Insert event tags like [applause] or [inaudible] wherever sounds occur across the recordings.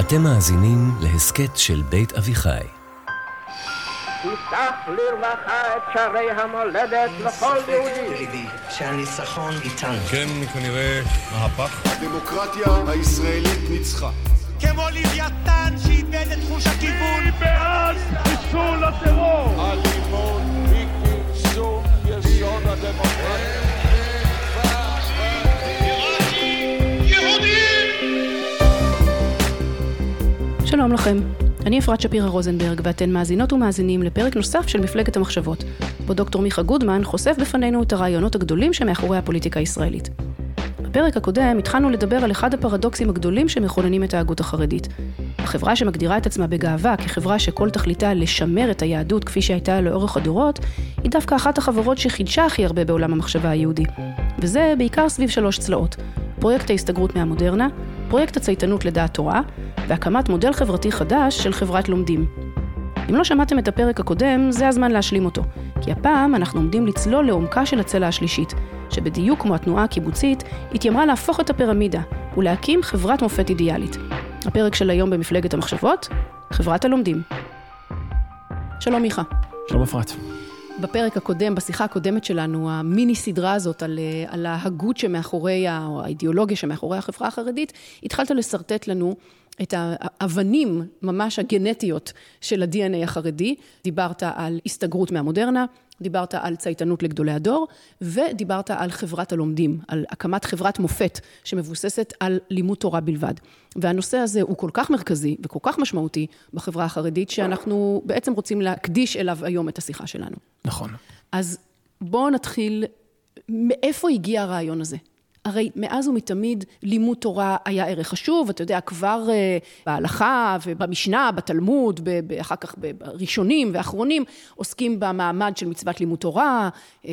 אתם מאזינים להסכת של בית אביחי. תפתח לרווחה את שערי המולדת לכל יהודי. שהניצחון איתנו. כן, כנראה מהפך. הדמוקרטיה הישראלית ניצחה. כמו לוויתן שאיבד את חוש הכיוון. בעד חיסול הטרור. אלימות היא כרסום יסוד הדמוקרטיה. שלום לכם, אני אפרת שפירא רוזנברג ואתן מאזינות ומאזינים לפרק נוסף של מפלגת המחשבות, בו דוקטור מיכה גודמן חושף בפנינו את הרעיונות הגדולים שמאחורי הפוליטיקה הישראלית. בפרק הקודם התחלנו לדבר על אחד הפרדוקסים הגדולים שמכוננים את ההגות החרדית. החברה שמגדירה את עצמה בגאווה כחברה שכל תכליתה לשמר את היהדות כפי שהייתה לאורך הדורות, היא דווקא אחת החברות שחידשה הכי הרבה בעולם המחשבה היהודי. וזה בעיקר סביב שלוש צלעות. פרויקט ההסתגרות מהמודרנה, פרויקט הצייתנות לדעת תורה, והקמת מודל חברתי חדש של חברת לומדים. אם לא שמעתם את הפרק הקודם, זה הזמן להשלים אותו. כי הפעם אנחנו עומדים לצלול לעומקה של הצלע השלישית, שבדיוק כמו התנועה הקיבוצית, התיימרה להפוך את הפירמידה ולהקים חברת מופת אידיאלית. הפרק של היום במפלגת המחשבות, חברת הלומדים. שלום מיכה. שלום אפרת. בפרק הקודם, בשיחה הקודמת שלנו, המיני סדרה הזאת על, אה, על ההגות שמאחורי, או האידיאולוגיה שמאחורי החברה החרדית, התחלת לשרטט לנו את האבנים ממש הגנטיות של ה-DNA החרדי. דיברת על הסתגרות מהמודרנה, דיברת על צייתנות לגדולי הדור, ודיברת על חברת הלומדים, על הקמת חברת מופת שמבוססת על לימוד תורה בלבד. והנושא הזה הוא כל כך מרכזי וכל כך משמעותי בחברה החרדית, שאנחנו בעצם רוצים להקדיש אליו היום את השיחה שלנו. נכון. אז בואו נתחיל, מאיפה הגיע הרעיון הזה? הרי מאז ומתמיד לימוד תורה היה ערך חשוב, אתה יודע, כבר uh, בהלכה ובמשנה, בתלמוד, אחר כך בראשונים ואחרונים, עוסקים במעמד של מצוות לימוד תורה, uh,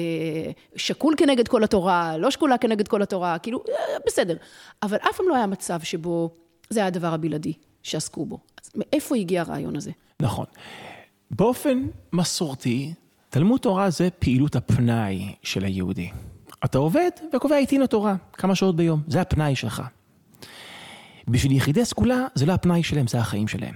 שקול כנגד כל התורה, לא שקולה כנגד כל התורה, כאילו, uh, בסדר. אבל אף פעם לא היה מצב שבו זה היה הדבר הבלעדי שעסקו בו. אז מאיפה הגיע הרעיון הזה? נכון. באופן מסורתי, תלמוד תורה זה פעילות הפנאי של היהודי. אתה עובד וקובע עיתין התורה, כמה שעות ביום, זה הפנאי שלך. בשביל יחידי סגולה זה לא הפנאי שלהם, זה החיים שלהם.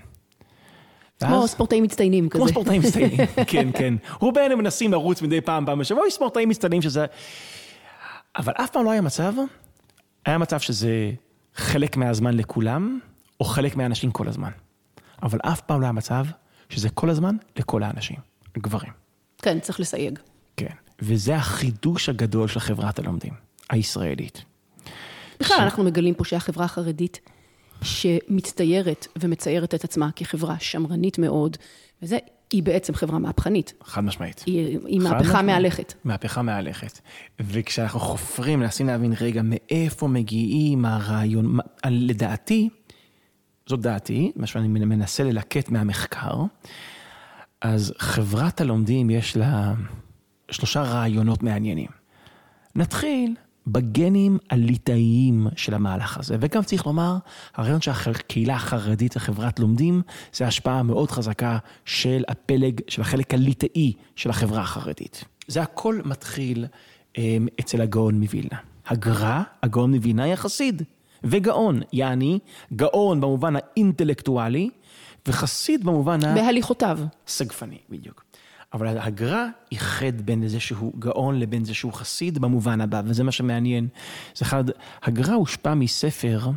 כמו ואז... ספורטאים מצטיינים כזה. כמו ספורטאים מצטיינים, [laughs] כן, כן. רובנו מנסים לרוץ מדי פעם, פעם בשבוע, יש ספורטאים מצטיינים שזה... אבל אף פעם לא היה מצב, היה מצב שזה חלק מהזמן לכולם, או חלק מהאנשים כל הזמן. אבל אף פעם לא היה מצב שזה כל הזמן לכל האנשים, גברים. כן, צריך לסייג. כן. וזה החידוש הגדול של חברת הלומדים הישראלית. בכלל, ש... אנחנו מגלים פה שהחברה החרדית, שמצטיירת ומציירת את עצמה כחברה שמרנית מאוד, וזה, היא בעצם חברה מהפכנית. חד משמעית. היא, היא מהפכה משמעית. מהלכת. מהפכה מהלכת. וכשאנחנו חופרים, מנסים להבין רגע מאיפה מגיעים הרעיון, לדעתי, זאת דעתי, מה שאני מנסה ללקט מהמחקר, אז חברת הלומדים יש לה... שלושה רעיונות מעניינים. נתחיל בגנים הליטאיים של המהלך הזה, וגם צריך לומר, הרעיון של הקהילה החרדית וחברת לומדים, זה השפעה מאוד חזקה של הפלג, של החלק הליטאי של החברה החרדית. זה הכל מתחיל um, אצל הגאון מווילנה. הגר"א, הגאון מווילנה היה חסיד, וגאון, יעני, גאון במובן האינטלקטואלי, וחסיד במובן ה... בהליכותיו. סגפני, בדיוק. אבל הגר"א איחד בין איזה שהוא גאון לבין איזה שהוא חסיד במובן הבא, וזה מה שמעניין. זה אחד, הגר"א הושפע מספר,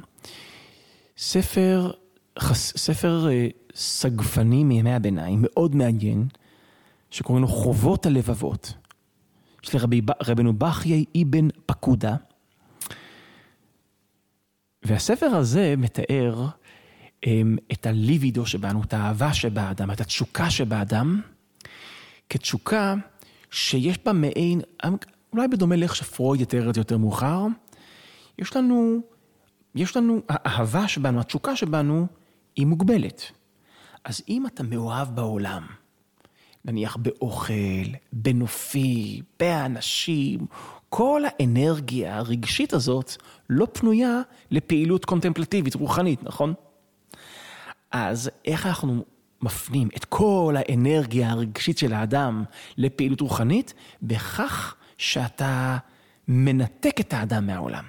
ספר, חס, ספר אה, סגפני מימי הביניים, מאוד מעניין, שקוראים לו חובות הלבבות. יש לרבנו בכיי אבן פקודה. והספר הזה מתאר אמ, את הליבידו שבנו, את האהבה שבאדם, את התשוקה שבאדם. כתשוקה שיש בה מעין, אולי בדומה לאיך שפרויד יתאר את זה יותר מאוחר, יש לנו, יש לנו, האהבה שבנו, התשוקה שבנו, היא מוגבלת. אז אם אתה מאוהב בעולם, נניח באוכל, בנופי, באנשים, כל האנרגיה הרגשית הזאת לא פנויה לפעילות קונטמפלטיבית, רוחנית, נכון? אז איך אנחנו מפנים את כל האנרגיה הרגשית של האדם לפעילות רוחנית, בכך שאתה מנתק את האדם מהעולם.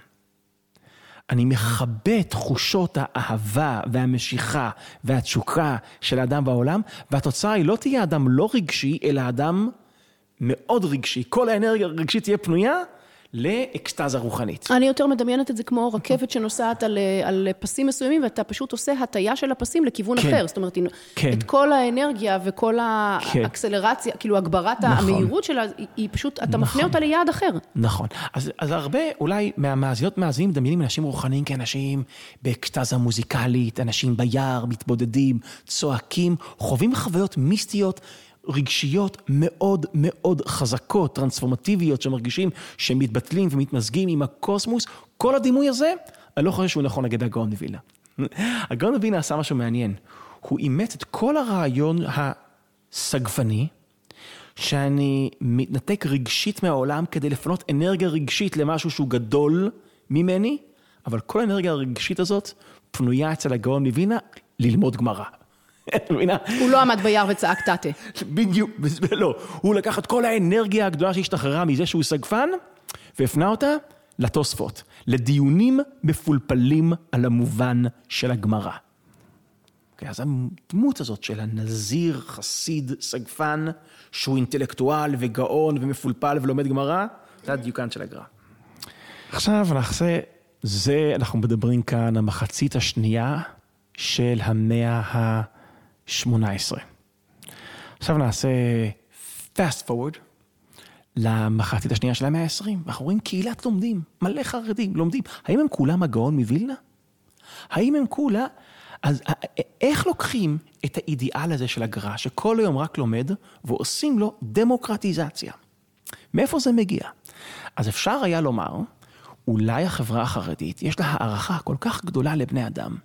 אני מכבה את תחושות האהבה והמשיכה והתשוקה של האדם בעולם, והתוצאה היא לא תהיה אדם לא רגשי, אלא אדם מאוד רגשי. כל האנרגיה הרגשית תהיה פנויה לאקסטזה רוחנית. אני יותר מדמיינת את זה כמו רכבת שנוסעת על, אה, על פסים מסוימים, ואתה פשוט עושה הטיה של הפסים לכיוון כן. אחר. זאת אומרת, כן. את כל האנרגיה וכל כן. האקסלרציה, כאילו הגברת נכון. המהירות שלה, היא, היא פשוט, אתה נכון. מפנה אותה ליעד אחר. נכון. אז, אז הרבה, אולי מהמאזינות מאזינים מדמיינים אנשים רוחניים כאנשים באקסטזה מוזיקלית, אנשים ביער, מתבודדים, צועקים, חווים חוויות מיסטיות. רגשיות מאוד מאוד חזקות, טרנספורמטיביות, שמרגישים שהם מתבטלים ומתמזגים עם הקוסמוס. כל הדימוי הזה, אני לא חושב שהוא נכון נגד הגאון מווילנה. הגאון מווילנה עשה משהו מעניין. הוא אימץ את כל הרעיון הסגפני, שאני מתנתק רגשית מהעולם כדי לפנות אנרגיה רגשית למשהו שהוא גדול ממני, אבל כל האנרגיה הרגשית הזאת פנויה אצל הגאון מווילנה ללמוד גמרא. את מבינה? הוא לא עמד ביער וצעק תתה. בדיוק, לא. הוא לקח את כל האנרגיה הגדולה שהשתחררה מזה שהוא סגפן, והפנה אותה לתוספות, לדיונים מפולפלים על המובן של הגמרא. אוקיי, אז הדמות הזאת של הנזיר, חסיד, סגפן, שהוא אינטלקטואל וגאון ומפולפל ולומד גמרא, זה הדיוקן של הגר"א. עכשיו נעשה, זה, אנחנו מדברים כאן המחצית השנייה של המאה ה-18. עכשיו נעשה fast forward למחצית השנייה של המאה ה-20. אנחנו רואים קהילת לומדים, מלא חרדים לומדים. האם הם כולם הגאון מווילנה? האם הם כולה... אז איך לוקחים את האידיאל הזה של הגר"א, שכל היום רק לומד, ועושים לו דמוקרטיזציה? מאיפה זה מגיע? אז אפשר היה לומר, אולי החברה החרדית, יש לה הערכה כל כך גדולה לבני אדם,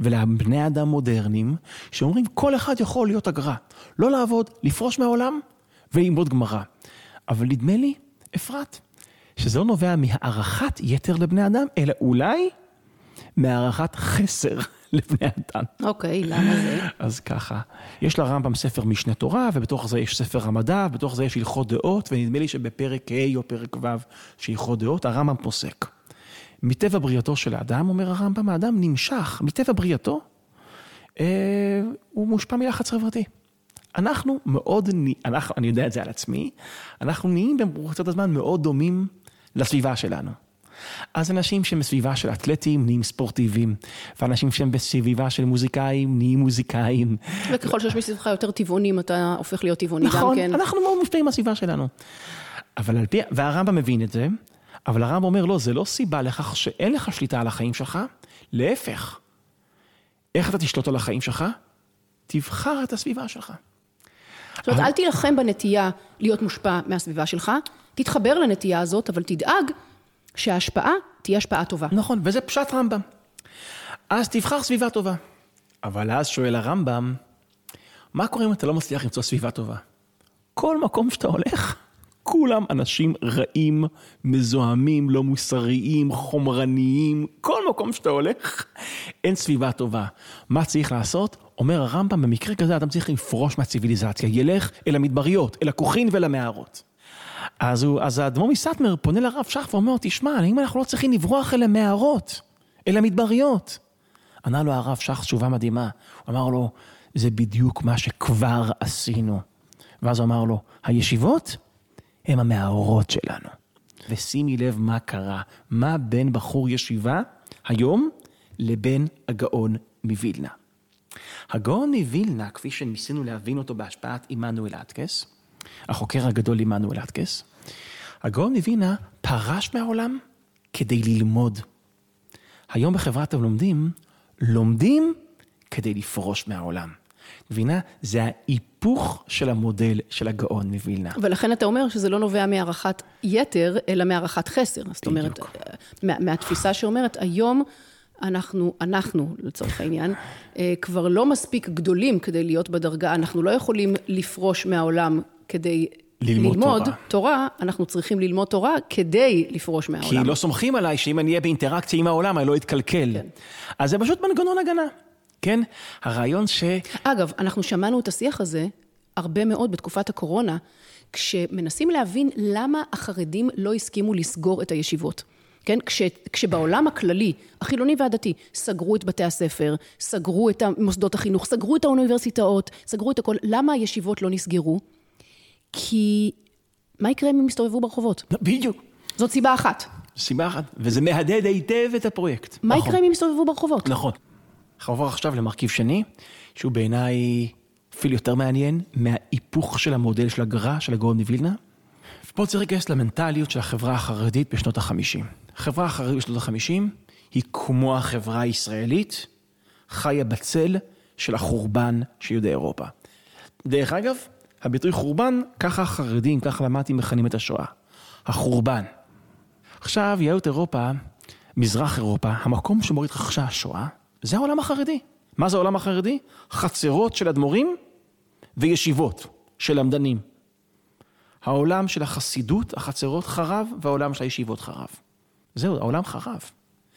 ולבני אדם מודרניים, שאומרים כל אחד יכול להיות הגר"א. לא לעבוד, לפרוש מהעולם וללמוד גמרא. אבל נדמה לי, אפרת, שזה לא נובע מהערכת יתר לבני אדם, אלא אולי מהערכת חסר [laughs] לבני אדם. אוקיי, למה זה? אז ככה, יש לרמב"ם ספר משנה תורה, ובתוך זה יש ספר המדע, ובתוך זה יש הלכות דעות, ונדמה לי שבפרק ה' או פרק ו' של הלכות דעות, הרמב"ם פוסק. מטבע בריאתו של האדם, אומר הרמב"ם, האדם נמשך, מטבע בריאתו, אה, הוא מושפע מלחץ חברתי. אנחנו מאוד, אנחנו, אני יודע את זה על עצמי, אנחנו נהיים במרוצת הזמן מאוד דומים לסביבה שלנו. אז אנשים שהם בסביבה של אתלטים נהיים ספורטיביים, ואנשים שהם בסביבה של מוזיקאים נהיים מוזיקאים. וככל שיש מסביבך יותר טבעונים, אתה הופך להיות טבעוני נכון, גם כן. אנחנו מאוד מושפעים מהסביבה שלנו. אבל על פי, והרמב"ם מבין את זה, אבל הרמב"ם אומר, לא, זה לא סיבה לכך שאין לך שליטה על החיים שלך, להפך. איך אתה תשלוט על החיים שלך? תבחר את הסביבה שלך. זאת אומרת, אל תילחם בנטייה להיות מושפע מהסביבה שלך, תתחבר לנטייה הזאת, אבל תדאג שההשפעה תהיה השפעה טובה. נכון, וזה פשט רמב"ם. אז תבחר סביבה טובה. אבל אז שואל הרמב"ם, מה קורה אם אתה לא מצליח למצוא סביבה טובה? כל מקום שאתה הולך, כולם אנשים רעים, מזוהמים, לא מוסריים, חומרניים, כל מקום שאתה הולך, אין סביבה טובה. מה צריך לעשות? אומר הרמב"ם, במקרה כזה אדם צריך לפרוש מהציוויליזציה, ילך אל המדבריות, אל הכוכין ואל המערות. אז, אז האדמו"ר מסטמר פונה לרב שך ואומר, תשמע, האם אנחנו לא צריכים לברוח אל המערות, אל המדבריות? ענה לו הרב שך תשובה מדהימה, הוא אמר לו, זה בדיוק מה שכבר עשינו. ואז הוא אמר לו, הישיבות הם המערות שלנו. ושימי לב מה קרה, מה בין בחור ישיבה היום לבין הגאון מווילנה. הגאון מווילנה, כפי שניסינו להבין אותו בהשפעת עמנואל אטקס, החוקר הגדול עמנואל אטקס, הגאון מווילנה פרש מהעולם כדי ללמוד. היום בחברת הלומדים, לומדים כדי לפרוש מהעולם. מבינה? זה ההיפוך של המודל של הגאון מווילנה. ולכן אתה אומר שזה לא נובע מהערכת יתר, אלא מהערכת חסר. זאת אומרת. מה, מהתפיסה שאומרת, היום אנחנו, אנחנו לצורך העניין, אה, כבר לא מספיק גדולים כדי להיות בדרגה, אנחנו לא יכולים לפרוש מהעולם כדי ללמוד ללמוד תורה. תורה, אנחנו צריכים ללמוד תורה כדי לפרוש מהעולם. כי לא סומכים עליי שאם אני אהיה באינטראקציה עם העולם, אני לא אתקלקל. כן. אז זה פשוט מנגנון הגנה. כן? הרעיון ש... אגב, אנחנו שמענו את השיח הזה הרבה מאוד בתקופת הקורונה, כשמנסים להבין למה החרדים לא הסכימו לסגור את הישיבות. כן? כש, כשבעולם הכללי, החילוני והדתי, סגרו את בתי הספר, סגרו את מוסדות החינוך, סגרו את האוניברסיטאות, סגרו את הכל, למה הישיבות לא נסגרו? כי מה יקרה אם הם יסתובבו ברחובות? בדיוק. זאת סיבה אחת. סיבה אחת, וזה מהדהד היטב את הפרויקט. מה נכון. יקרה אם הם יסתובבו ברחובות? נכון. אנחנו עובר עכשיו למרכיב שני, שהוא בעיניי אפילו יותר מעניין, מההיפוך של המודל של הגר"א, של הגאון מווילנה. ופה צריך להיכנס למנטליות של החברה החרדית בשנות החמישים. החברה החרדית בשנות החמישים היא כמו החברה הישראלית, חיה בצל של החורבן של יהודי אירופה. דרך אגב, הביטוי חורבן, ככה החרדים, ככה למדתי, מכנים את השואה. החורבן. עכשיו, יהדות אירופה, מזרח אירופה, המקום שבו התרחשה השואה, זה העולם החרדי. מה זה העולם החרדי? חצרות של אדמו"רים וישיבות של למדנים. העולם של החסידות, החצרות חרב, והעולם של הישיבות חרב. זהו, העולם חרב.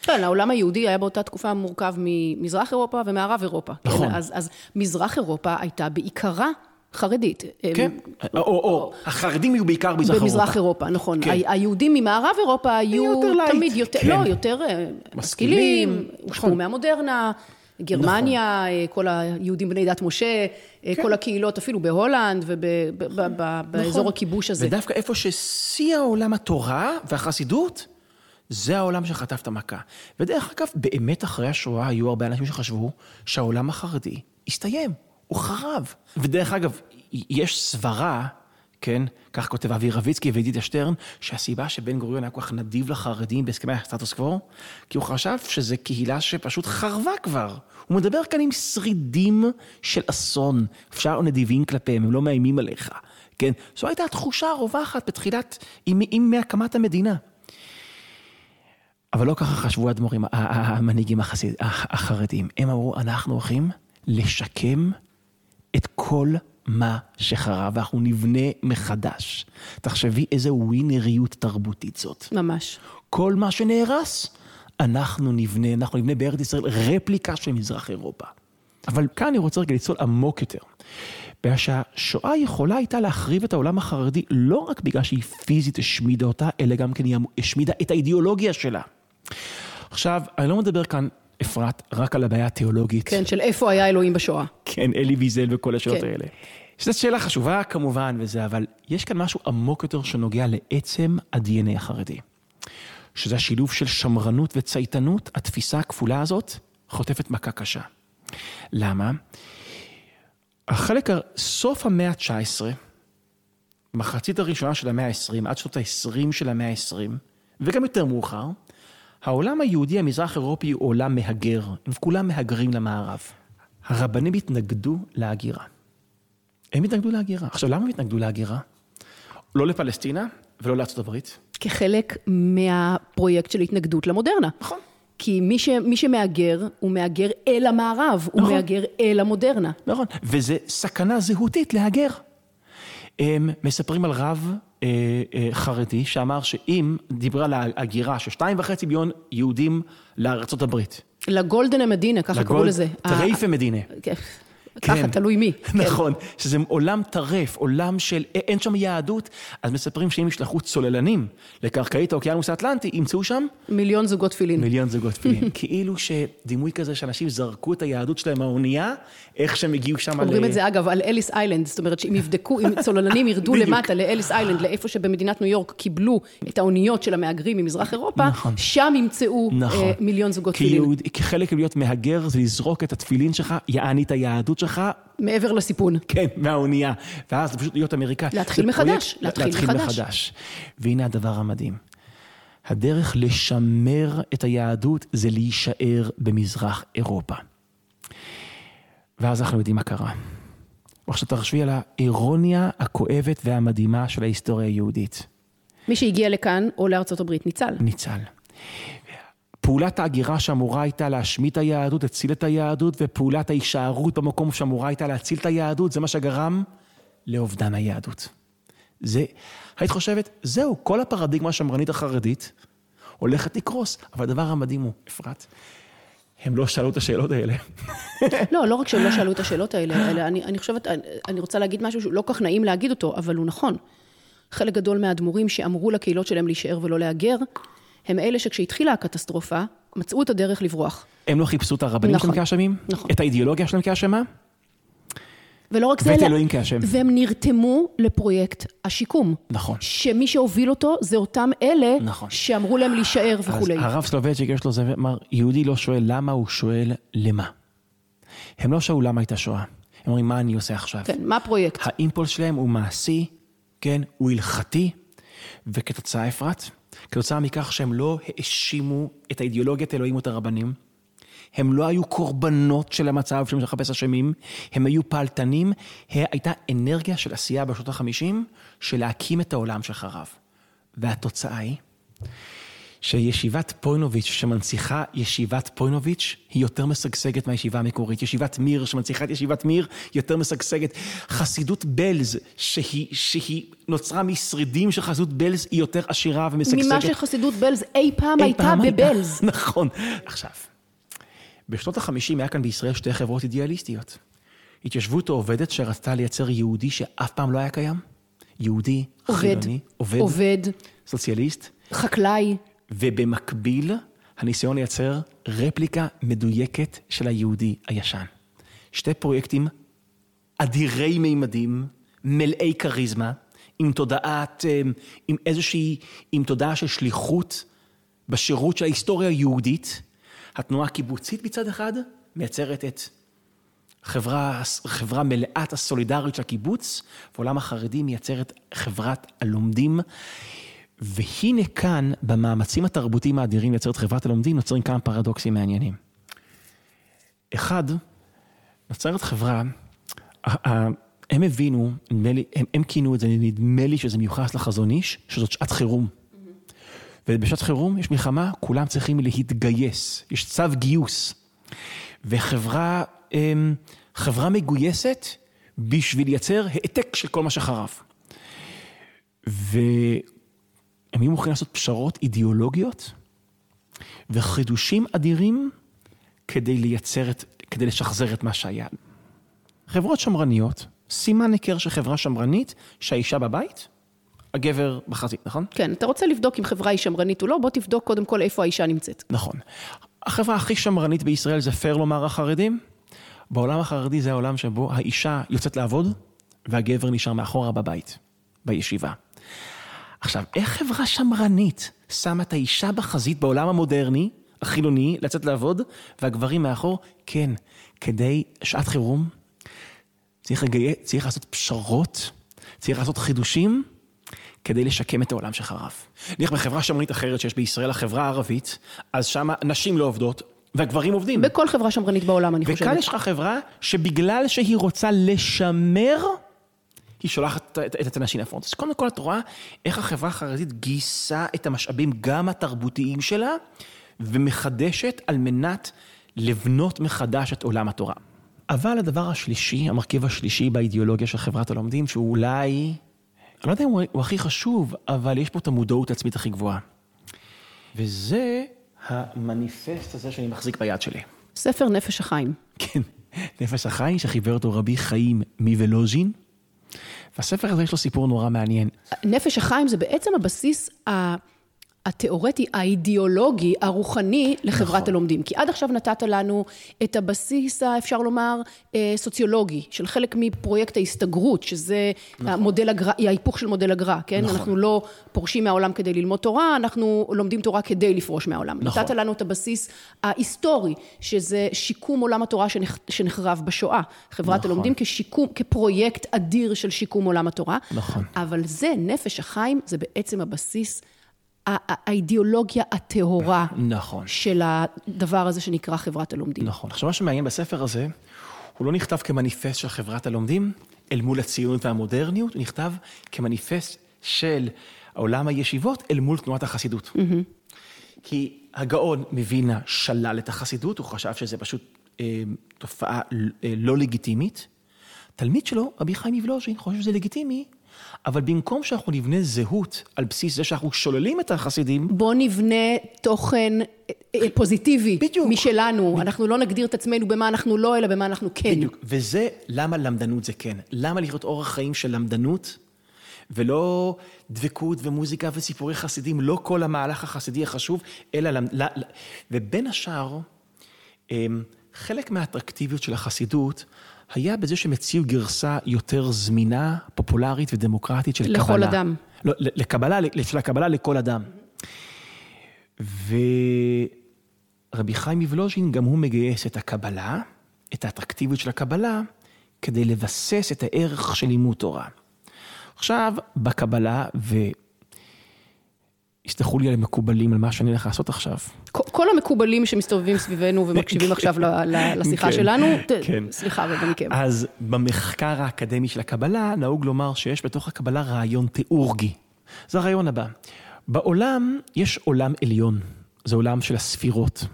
כן, העולם היהודי היה באותה תקופה מורכב ממזרח אירופה ומערב אירופה. נכון. כן, אז, אז מזרח אירופה הייתה בעיקרה חרדית. כן, או, או, או, החרדים היו בעיקר במזרח אירופה. במזרח אירופה, נכון. כן. היהודים ממערב אירופה היו. תמיד יותר, כן. לא, יותר אה, משכילים, הושפעו נכון. מהמודרנה, גרמניה, אה, כל היהודים בני דת משה, אה, כל הקהילות, אפילו בהולנד ובאזור הכיבוש הזה. ודווקא איפה ששיא העולם התורה והחסידות, זה העולם שחטף את המכה. ודרך אגב, באמת אחרי השואה היו הרבה אנשים שחשבו שהעולם החרדי הסתיים, הוא חרב. ודרך אגב, יש סברה, כן, כך כותב אבי רביצקי וידידיה שטרן, שהסיבה שבן גוריון היה כל כך נדיב לחרדים בהסכמי הסטטוס קוו, כי הוא חשב שזו קהילה שפשוט חרבה כבר. הוא מדבר כאן עם שרידים של אסון, אפשר נדיבים כלפיהם, הם לא מאיימים עליך, כן? זו הייתה התחושה הרווחת בתחילת, עם, עם מהקמת המדינה. אבל לא ככה חשבו האדמו"רים, המנהיגים החרדים. הם אמרו, אנחנו הולכים לשקם את כל מה שחרב, ואנחנו נבנה מחדש. תחשבי איזה ווינריות תרבותית זאת. ממש. כל מה שנהרס, אנחנו נבנה, אנחנו נבנה בארץ ישראל רפליקה של מזרח אירופה. אבל כאן אני רוצה רגע לצלול עמוק יותר. בגלל שהשואה יכולה הייתה להחריב את העולם החרדי לא רק בגלל שהיא פיזית השמידה אותה, אלא גם כן היא השמידה את האידיאולוגיה שלה. עכשיו, אני לא מדבר כאן, אפרת, רק על הבעיה התיאולוגית. כן, של איפה היה אלוהים בשואה. כן, אלי ויזל וכל השאלות כן. האלה. שזו שאלה חשובה כמובן וזה, אבל יש כאן משהו עמוק יותר שנוגע לעצם ה-DNA החרדי. שזה השילוב של שמרנות וצייתנות, התפיסה הכפולה הזאת חוטפת מכה קשה. למה? החלק, סוף המאה ה-19, מחצית הראשונה של המאה ה-20, עד שנות ה-20 של המאה ה-20, וגם יותר מאוחר, העולם היהודי המזרח אירופי הוא עולם מהגר, הם כולם מהגרים למערב. הרבנים התנגדו להגירה. הם התנגדו להגירה. עכשיו, למה הם התנגדו להגירה? לא לפלסטינה ולא לארצות הברית. כחלק מהפרויקט של התנגדות למודרנה. נכון. כי מי, ש, מי שמהגר, הוא מהגר אל המערב, הוא נכון. מהגר אל המודרנה. נכון, וזה סכנה זהותית להגר. הם מספרים על רב חרדי שאמר שאם דיברה על ההגירה של שתיים וחצי מיליון יהודים לארצות הברית. לגולדן המדינה, ככה קראו לגולד- לזה. טרייפה מדינה. כן. ככה, תלוי מי. כן. [laughs] נכון, שזה עולם טרף, עולם של, אין שם יהדות, אז מספרים שאם ישלחו צוללנים לקרקעית האוקיינוס האטלנטי, ימצאו שם מיליון זוגות תפילין. מיליון זוגות תפילין. [laughs] כאילו שדימוי כזה שאנשים זרקו את היהדות שלהם מהאונייה, איך שהם הגיעו שם אומרים את זה אגב על אליס איילנד, זאת אומרת שאם יבדקו, אם [laughs] צוללנים ירדו. למטה לאליס איילנד, לאיפה שבמדינת ניו יורק קיבלו את האוניות של המהגרים ממזרח אירופה, נכון. שם ימצאו נכון. אה, מיליון זוגות תפילין. כחלק מלהיות מהגר זה לזרוק את התפילין שלך, יעני את היהדות שלך, מעבר לסיפון. כן, מהאונייה. ואז פשוט להיות אמריקאי. להתחיל מחדש, להתחיל מחדש. מחדש. והנה הדבר המדהים. הדרך לשמר את היהדות זה להישאר במזרח אירופה. ואז אנחנו יודעים מה קרה. עכשיו תחשבי על האירוניה הכואבת והמדהימה של ההיסטוריה היהודית. מי שהגיע לכאן או לארצות הברית ניצל. ניצל. פעולת ההגירה שאמורה הייתה להשמיט את היהדות, הציל את היהדות, ופעולת ההישארות במקום שאמורה הייתה להציל את היהדות, זה מה שגרם לאובדן היהדות. זה, היית חושבת, זהו, כל הפרדיגמה השמרנית החרדית הולכת לקרוס. אבל הדבר המדהים הוא, אפרת, הם לא שאלו את השאלות האלה. [laughs] לא, לא רק שהם לא שאלו את השאלות האלה, אלא אני, אני חושבת, אני, רוצה להגיד משהו שהוא לא כל כך נעים להגיד אותו, אבל הוא נכון. חלק גדול מהאדמו"רים שאמרו לקהילות שלהם להישאר ולא להגר, הם אלה שכשהתחילה הקטסטרופה, מצאו את הדרך לברוח. הם לא חיפשו את הרבנים נכון, שלהם כאשמים? נכון. את האידיאולוגיה שלהם כאשמה? ולא רק זה, ואת אלוהים כאשם. והם נרתמו לפרויקט השיקום. נכון. שמי שהוביל אותו זה אותם אלה נכון. שאמרו להם להישאר וכולי. אז הרב סלובייצ'יק יש לו זה, אמר, יהודי לא שואל למה, הוא שואל למה. הם לא שאלו למה הייתה שואה. הם אומרים, מה אני עושה עכשיו? כן, מה הפרויקט? האימפולס שלהם הוא מעשי, כן, הוא הלכתי, וכתוצאה, אפרת, כתוצאה מכך שהם לא האשימו את האידיאולוגיית אלוהים או את הרבנים, הם לא היו קורבנות של המצב של מחפש אשמים, הם היו פעלתנים, הייתה אנרגיה של עשייה בשנות החמישים, של להקים את העולם שחרב. והתוצאה היא שישיבת פוינוביץ' שמנציחה ישיבת פוינוביץ', היא יותר משגשגת מהישיבה המקורית. ישיבת מיר שמנציחה את ישיבת מיר, יותר משגשגת. חסידות בלז, שהיא, שהיא נוצרה משרידים של חסידות בלז, היא יותר עשירה ומשגשגת. ממה שחסידות בלז אי פעם אי הייתה פעם הייתה. בבלז. [laughs] נכון. עכשיו, בשנות החמישים היה כאן בישראל שתי חברות אידיאליסטיות. התיישבות העובדת שרצתה לייצר יהודי שאף פעם לא היה קיים. יהודי, עובד, חילוני, עובד, עובד, סוציאליסט, חקלאי. ובמקביל, הניסיון לייצר רפליקה מדויקת של היהודי הישן. שתי פרויקטים אדירי מימדים, מלאי כריזמה, עם תודעת, אמ, עם איזושהי, עם תודעה של שליחות בשירות של ההיסטוריה היהודית. התנועה הקיבוצית מצד אחד מייצרת את חברה, חברה מלאת הסולידריות של הקיבוץ, ועולם החרדי מייצר את חברת הלומדים. והנה כאן, במאמצים התרבותיים האדירים לייצר את חברת הלומדים, נוצרים כמה פרדוקסים מעניינים. אחד, נוצרת חברה, הם הבינו, לי, הם, הם כינו את זה, נדמה לי שזה מיוחס לחזון איש, שזאת שעת חירום. ובשעת חירום יש מלחמה, כולם צריכים להתגייס, יש צו גיוס. וחברה אמ, חברה מגויסת בשביל לייצר העתק של כל מה שחרב. והם היו מוכנים לעשות פשרות אידיאולוגיות וחידושים אדירים כדי לייצר את, כדי לשחזר את מה שהיה. חברות שמרניות, סימן היכר של חברה שמרנית, שהאישה בבית, הגבר בחזית, נכון? כן, אתה רוצה לבדוק אם חברה היא שמרנית או לא, בוא תבדוק קודם כל איפה האישה נמצאת. נכון. החברה הכי שמרנית בישראל זה פייר לומר החרדים. בעולם החרדי זה העולם שבו האישה יוצאת לעבוד והגבר נשאר מאחורה בבית, בישיבה. עכשיו, איך חברה שמרנית שמה את האישה בחזית בעולם המודרני, החילוני, לצאת לעבוד, והגברים מאחור? כן, כדי שעת חירום, צריך, לגי... צריך לעשות פשרות, צריך לעשות חידושים, כדי לשקם את העולם שחרב. נניח בחברה שמרנית אחרת שיש בישראל, החברה הערבית, אז שם נשים לא עובדות, והגברים עובדים. בכל חברה שמרנית בעולם, אני חושבת. וכאן יש לך חברה שבגלל שהיא רוצה לשמר, היא שולחת את, את, הנשים לפרונט. אז קודם כל את רואה איך החברה החרדית גייסה את המשאבים, גם התרבותיים שלה, ומחדשת על מנת לבנות מחדש את עולם התורה. אבל הדבר השלישי, המרכיב השלישי באידיאולוגיה של חברת הלומדים, שהוא אולי, אני לא יודע אם הוא, הוא הכי חשוב, אבל יש פה את המודעות העצמית הכי גבוהה. וזה המניפסט הזה שאני מחזיק ביד שלי. ספר נפש החיים. כן, נפש החי שחיבר אותו רבי חיים מוולוז'ין. והספר הזה יש לו סיפור נורא מעניין. נפש החיים זה בעצם הבסיס ה- התיאורטי, האידיאולוגי, הרוחני לחברת נכון. הלומדים. כי עד עכשיו נתת לנו את הבסיס, אפשר לומר, אה, סוציולוגי, של חלק מפרויקט ההסתגרות, שזה המודל הגר"א, ההיפוך של מודל הגר"א, כן? נכון. אנחנו לא פורשים מהעולם כדי ללמוד תורה, אנחנו לומדים תורה כדי לפרוש מהעולם. נכון. נתת לנו את הבסיס ההיסטורי, שזה שיקום עולם התורה שנחרב שנחרב בשואה. חברת נכון. הלומדים כשיקום, כפרויקט אדיר של שיקום עולם התורה. נכון. אבל זה, נפש החיים, זה בעצם הבסיס, האידיאולוגיה הטהורה נכון. של הדבר הזה שנקרא חברת הלומדים. נכון. עכשיו, מה שמעניין בספר הזה, הוא לא נכתב כמניפסט של חברת הלומדים, אל מול הציונות והמודרניות, הוא נכתב כמניפסט של עולם הישיבות אל מול תנועת החסידות. כי הגאון מווילנה שלל את החסידות, הוא חשב שזה פשוט אה, תופעה אה, לא לגיטימית. תלמיד שלו, רבי חיים מוולוז'ין, חושב שזה לגיטימי, אבל במקום שאנחנו נבנה זהות על בסיס זה שאנחנו שוללים את החסידים, בוא נבנה תוכן אה, אה, פוזיטיבי בדיוק. משלנו. אנחנו לא נגדיר את עצמנו במה אנחנו לא, אלא במה אנחנו כן. בדיוק. וזה למה למדנות זה כן. למה לחיות אורח חיים של למדנות, ולא דבקות ומוזיקה וסיפורי חסידים, לא כל המהלך החסידי החשוב, אלא... ל... ל... ובין השאר, אמ, חלק מהאטרקטיביות של החסידות היה בזה שהם הציעו גרסה יותר זמינה, פופולרית ודמוקרטית של לכל קבלה. אדם. לא, לקבלה, של הקבלה לכל אדם. ורבי חיים מוולוז'ין, גם הוא מגייס את הקבלה, את האטרקטיביות של הקבלה, כדי לבסס את הערך של לימוד תורה. עכשיו, בקבלה, ויסלחו לי על המקובלים על מה שאני הולך לעשות עכשיו. כל- המקובלים שמסתובבים סביבנו ומקשיבים [laughs] עכשיו ל- ל- לשיחה כן, שלנו, כן. סליחה רגע מכם. אז במחקר האקדמי של הקבלה, נהוג לומר שיש בתוך הקבלה רעיון תיאורגי. זה הרעיון הבא. בעולם יש עולם עליון, זה עולם של הספירות.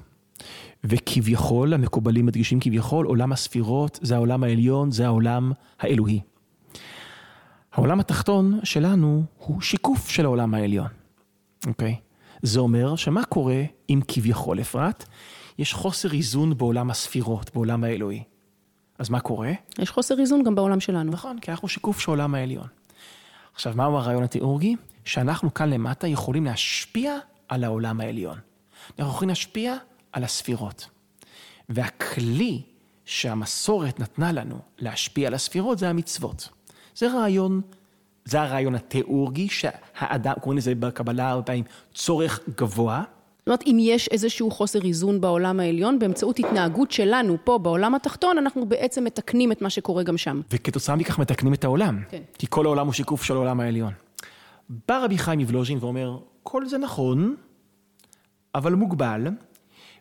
וכביכול, המקובלים מדגישים כביכול, עולם הספירות זה העולם העליון, זה העולם האלוהי. העולם התחתון שלנו הוא שיקוף של העולם העליון, אוקיי? זה אומר שמה קורה אם כביכול, אפרת, יש חוסר איזון בעולם הספירות, בעולם האלוהי. אז מה קורה? יש חוסר איזון גם בעולם שלנו. נכון, כי אנחנו שיקוף של העולם העליון. עכשיו, מהו הרעיון התיאורגי? שאנחנו כאן למטה יכולים להשפיע על העולם העליון. אנחנו יכולים להשפיע על הספירות. והכלי שהמסורת נתנה לנו להשפיע על הספירות זה המצוות. זה רעיון, זה הרעיון התיאורגי שהאדם, קוראים לזה בקבלה הרבה פעמים צורך גבוה. זאת אומרת, אם יש איזשהו חוסר איזון בעולם העליון, באמצעות התנהגות שלנו פה בעולם התחתון, אנחנו בעצם מתקנים את מה שקורה גם שם. וכתוצאה מכך מתקנים את העולם. כן. כי כל העולם הוא שיקוף של העולם העליון. בא רבי חיים מוולוז'ין ואומר, כל זה נכון, אבל מוגבל,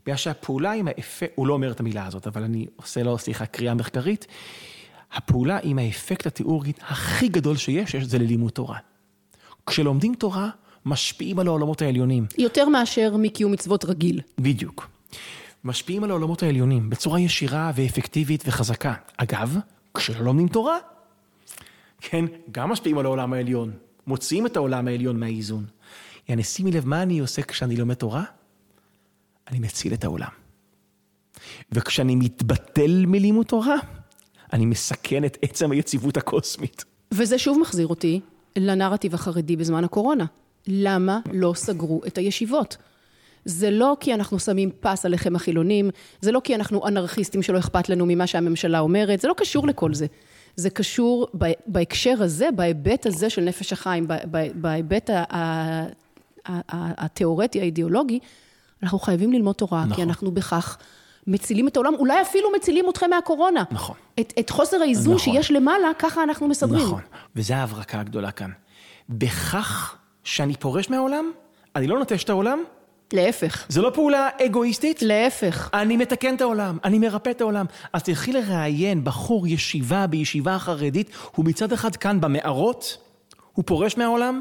בגלל שהפעולה עם האפקט, הוא לא אומר את המילה הזאת, אבל אני עושה לו, סליחה, קריאה מחקרית, הפעולה עם האפקט התיאורגי הכי גדול שיש, זה ללימוד תורה. כשלומדים תורה, משפיעים על העולמות העליונים. יותר מאשר מקיום מצוות רגיל. בדיוק. משפיעים על העולמות העליונים בצורה ישירה ואפקטיבית וחזקה. אגב, כשלא לומדים תורה, כן, גם משפיעים על העולם העליון. מוציאים את העולם העליון מהאיזון. יעני, שימי לב מה אני עושה כשאני לומד תורה? אני מציל את העולם. וכשאני מתבטל מלימוד תורה, אני מסכן את עצם היציבות הקוסמית. וזה שוב מחזיר אותי לנרטיב החרדי בזמן הקורונה. למה לא סגרו את הישיבות? זה לא כי אנחנו שמים פס עליכם החילונים, זה לא כי אנחנו אנרכיסטים שלא אכפת לנו ממה שהממשלה אומרת, זה לא קשור לכל זה. זה קשור בהקשר הזה, בהיבט הזה של נפש החיים, בהיבט התיאורטי, האידיאולוגי, אנחנו חייבים ללמוד תורה, נכון. כי אנחנו בכך מצילים את העולם, אולי אפילו מצילים אתכם מהקורונה. נכון. את, את חוסר האיזון נכון. שיש למעלה, ככה אנחנו מסדרים. נכון, וזו ההברקה הגדולה כאן. בכך שאני פורש מהעולם, אני לא נוטש את העולם, להפך. זה לא פעולה אגואיסטית, להפך. אני מתקן את העולם, אני מרפא את העולם. אז תלכי לראיין בחור ישיבה בישיבה חרדית, הוא מצד אחד כאן במערות, הוא פורש מהעולם,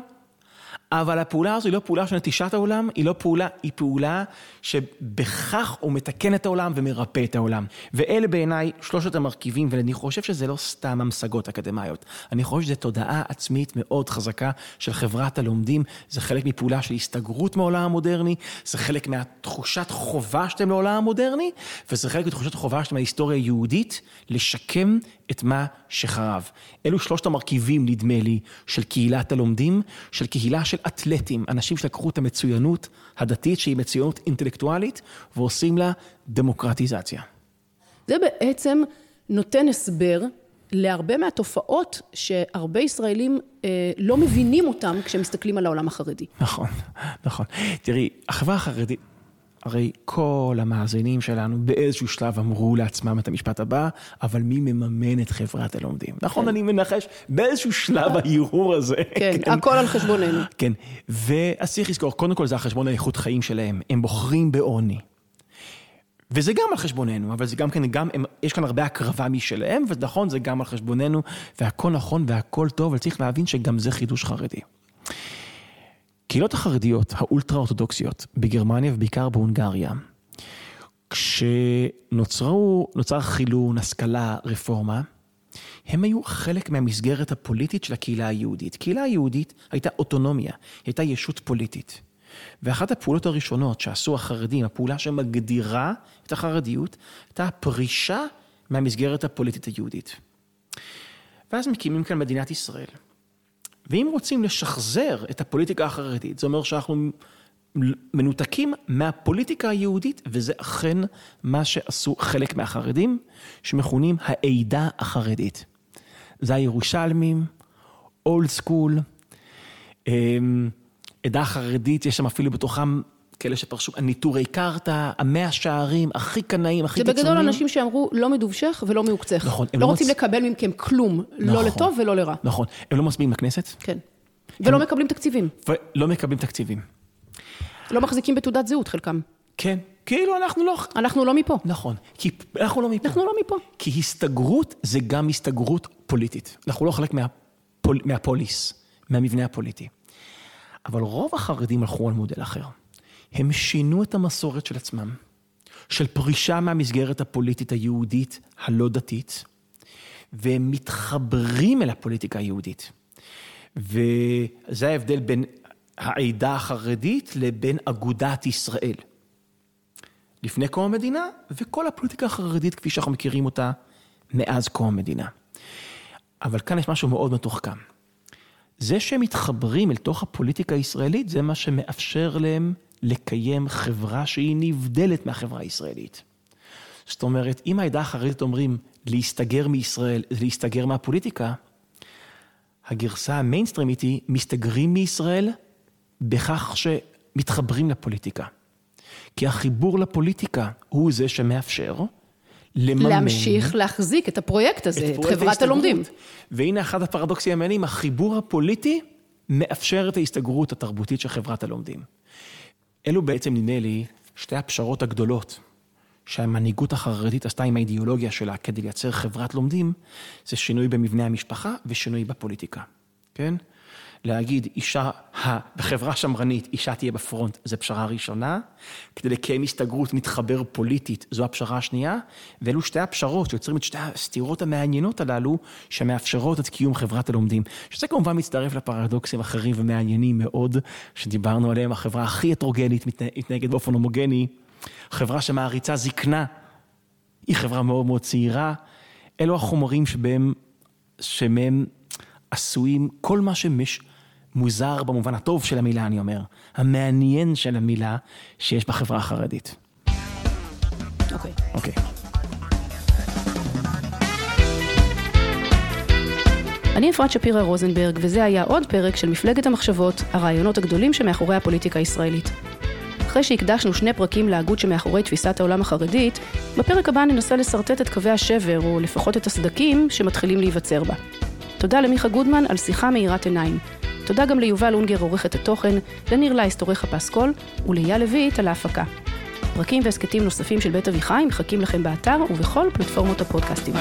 אבל הפעולה הזו היא לא פעולה של נטישת העולם, היא לא פעולה, היא פעולה שבכך הוא מתקן את העולם ומרפא את העולם. ואלה בעיניי שלושת המרכיבים, ואני חושב שזה לא סתם המשגות אקדמיות. אני חושב שזו תודעה עצמית מאוד חזקה של חברת הלומדים, זה חלק מפעולה של הסתגרות מהעולם המודרני, זה חלק מהתחושת חובה שלהם לעולם המודרני, וזה חלק מתחושת חובה שלהם מההיסטוריה היהודית, לשקם את מה שחרב. אלו שלושת המרכיבים, נדמה לי, של קהילת הלומדים, של קהילה של אתלטים, אנשים שלקחו את המצוינות הדתית, שהיא מצוינות אינטלקטואלית, ועושים לה דמוקרטיזציה. זה בעצם נותן הסבר להרבה מהתופעות שהרבה ישראלים אה, לא מבינים אותם כשהם מסתכלים על העולם החרדי. נכון, נכון. תראי, החברה החרדית, הרי כל המאזינים שלנו באיזשהו שלב אמרו לעצמם את המשפט הבא, אבל מי מממן את חברת הלומדים? נכון, אני מנחש, באיזשהו שלב ההרהור הזה. [laughs] כן, הכל על חשבוננו. כן, ואז צריך לזכור, קודם כל זה על חשבון האיכות חיים שלהם, הם בוחרים בעוני. וזה גם על חשבוננו, אבל זה גם כן, גם, הם, יש כאן הרבה הקרבה משלהם, ונכון, זה גם על חשבוננו, והכל נכון והכל טוב, אבל צריך להבין שגם זה חידוש חרדי. קהילות החרדיות, האולטרה-אורתודוקסיות, בגרמניה ובעיקר בהונגריה, כשנוצרו, נוצר חילון, השכלה, רפורמה, הם היו חלק מהמסגרת הפוליטית של הקהילה היהודית. קהילה היהודית הייתה אוטונומיה, הייתה ישות פוליטית. ואחת הפעולות הראשונות שעשו החרדים, הפעולה שמגדירה את החרדיות, הייתה הפרישה מהמסגרת הפוליטית היהודית. ואז מקימים כאן מדינת ישראל. ואם רוצים לשחזר את הפוליטיקה החרדית, זה אומר שאנחנו מנותקים מהפוליטיקה היהודית, וזה אכן מה שעשו חלק מהחרדים, שמכונים העדה החרדית. זה הירושלמים, אולד סקול, עדה חרדית, יש שם אפילו בתוכם כאלה שפרשו, הניטורי קרתא, המאה שערים, הכי קנאים, הכי זה קיצוניים. בגדול אנשים שאמרו לא מדובשך ולא מעוקצך. נכון, לא לא רוצים לקבל מכם כלום, לא נכון. לטוב ולא לרע. נכון, הם לא מצביעים לכנסת, כן. ולא מקבלים תקציבים. ולא מקבלים תקציבים. לא מחזיקים בתעודת זהות חלקם. כן, כאילו אנחנו לא... אנחנו לא מפה. נכון, כי אנחנו לא מפה. אנחנו לא מפה. כי הסתגרות זה גם הסתגרות פוליטית. אנחנו לא חלק מהפול, מהפוליס, מהמבנה הפוליטי. אבל רוב החרדים הלכו על מודל אחר. הם שינו את המסורת של עצמם, של פרישה מהמסגרת הפוליטית היהודית הלא דתית, והם מתחברים אל הפוליטיקה היהודית. וזה ההבדל בין העדה החרדית לבין אגודת ישראל. לפני קום המדינה, וכל הפוליטיקה החרדית כפי שאנחנו מכירים אותה מאז קום המדינה. אבל כאן יש משהו מאוד מתוחכם. זה שהם מתחברים אל תוך הפוליטיקה הישראלית, זה מה שמאפשר להם לקיים חברה שהיא נבדלת מהחברה הישראלית. זאת אומרת, אם העדה החרדית אומרים להסתגר מישראל, להסתגר מהפוליטיקה, הגרסה המיינסטרימית היא מסתגרים מישראל בכך שמתחברים לפוליטיקה. כי החיבור לפוליטיקה הוא זה שמאפשר לממן... להמשיך להחזיק את הפרויקט הזה, את פרויקט חברת ההסתגרות. הלומדים. והנה אחד הפרדוקסים המעניינים, החיבור הפוליטי מאפשר את ההסתגרות התרבותית של חברת הלומדים. אלו בעצם, נדמה לי, שתי הפשרות הגדולות שהמנהיגות החרדית עשתה עם האידיאולוגיה שלה כדי לייצר חברת לומדים, זה שינוי במבנה המשפחה ושינוי בפוליטיקה, כן? להגיד, אישה, בחברה שמרנית, אישה תהיה בפרונט, זו פשרה ראשונה. כדי לקיים הסתגרות מתחבר פוליטית, זו הפשרה השנייה. ואלו שתי הפשרות שיוצרים את שתי הסתירות המעניינות הללו, שמאפשרות את קיום חברת הלומדים. שזה כמובן מצטרף לפרדוקסים אחרים ומעניינים מאוד, שדיברנו עליהם, החברה הכי הטרוגנית מתנה- מתנהגת באופן הומוגני, חברה שמעריצה זקנה, היא חברה מאוד מאוד צעירה. אלו החומרים שבהם, שמהם עשויים כל מה שמש... מוזר במובן הטוב של המילה, אני אומר, המעניין של המילה שיש בחברה החרדית. אוקיי. אוקיי. אני אפרת שפירא רוזנברג, וזה היה עוד פרק של מפלגת המחשבות, הרעיונות הגדולים שמאחורי הפוליטיקה הישראלית. אחרי שהקדשנו שני פרקים להגות שמאחורי תפיסת העולם החרדית, בפרק הבא ננסה לשרטט את קווי השבר, או לפחות את הסדקים שמתחילים להיווצר בה. תודה למיכה גודמן על שיחה מאירת עיניים. תודה גם ליובל אונגר עורך את התוכן, לניר לייסט עורך הפסקול, ולאייל לויט על ההפקה. פרקים והסכתים נוספים של בית אביחי מחכים לכם באתר ובכל פלטפורמות הפודקאסטים.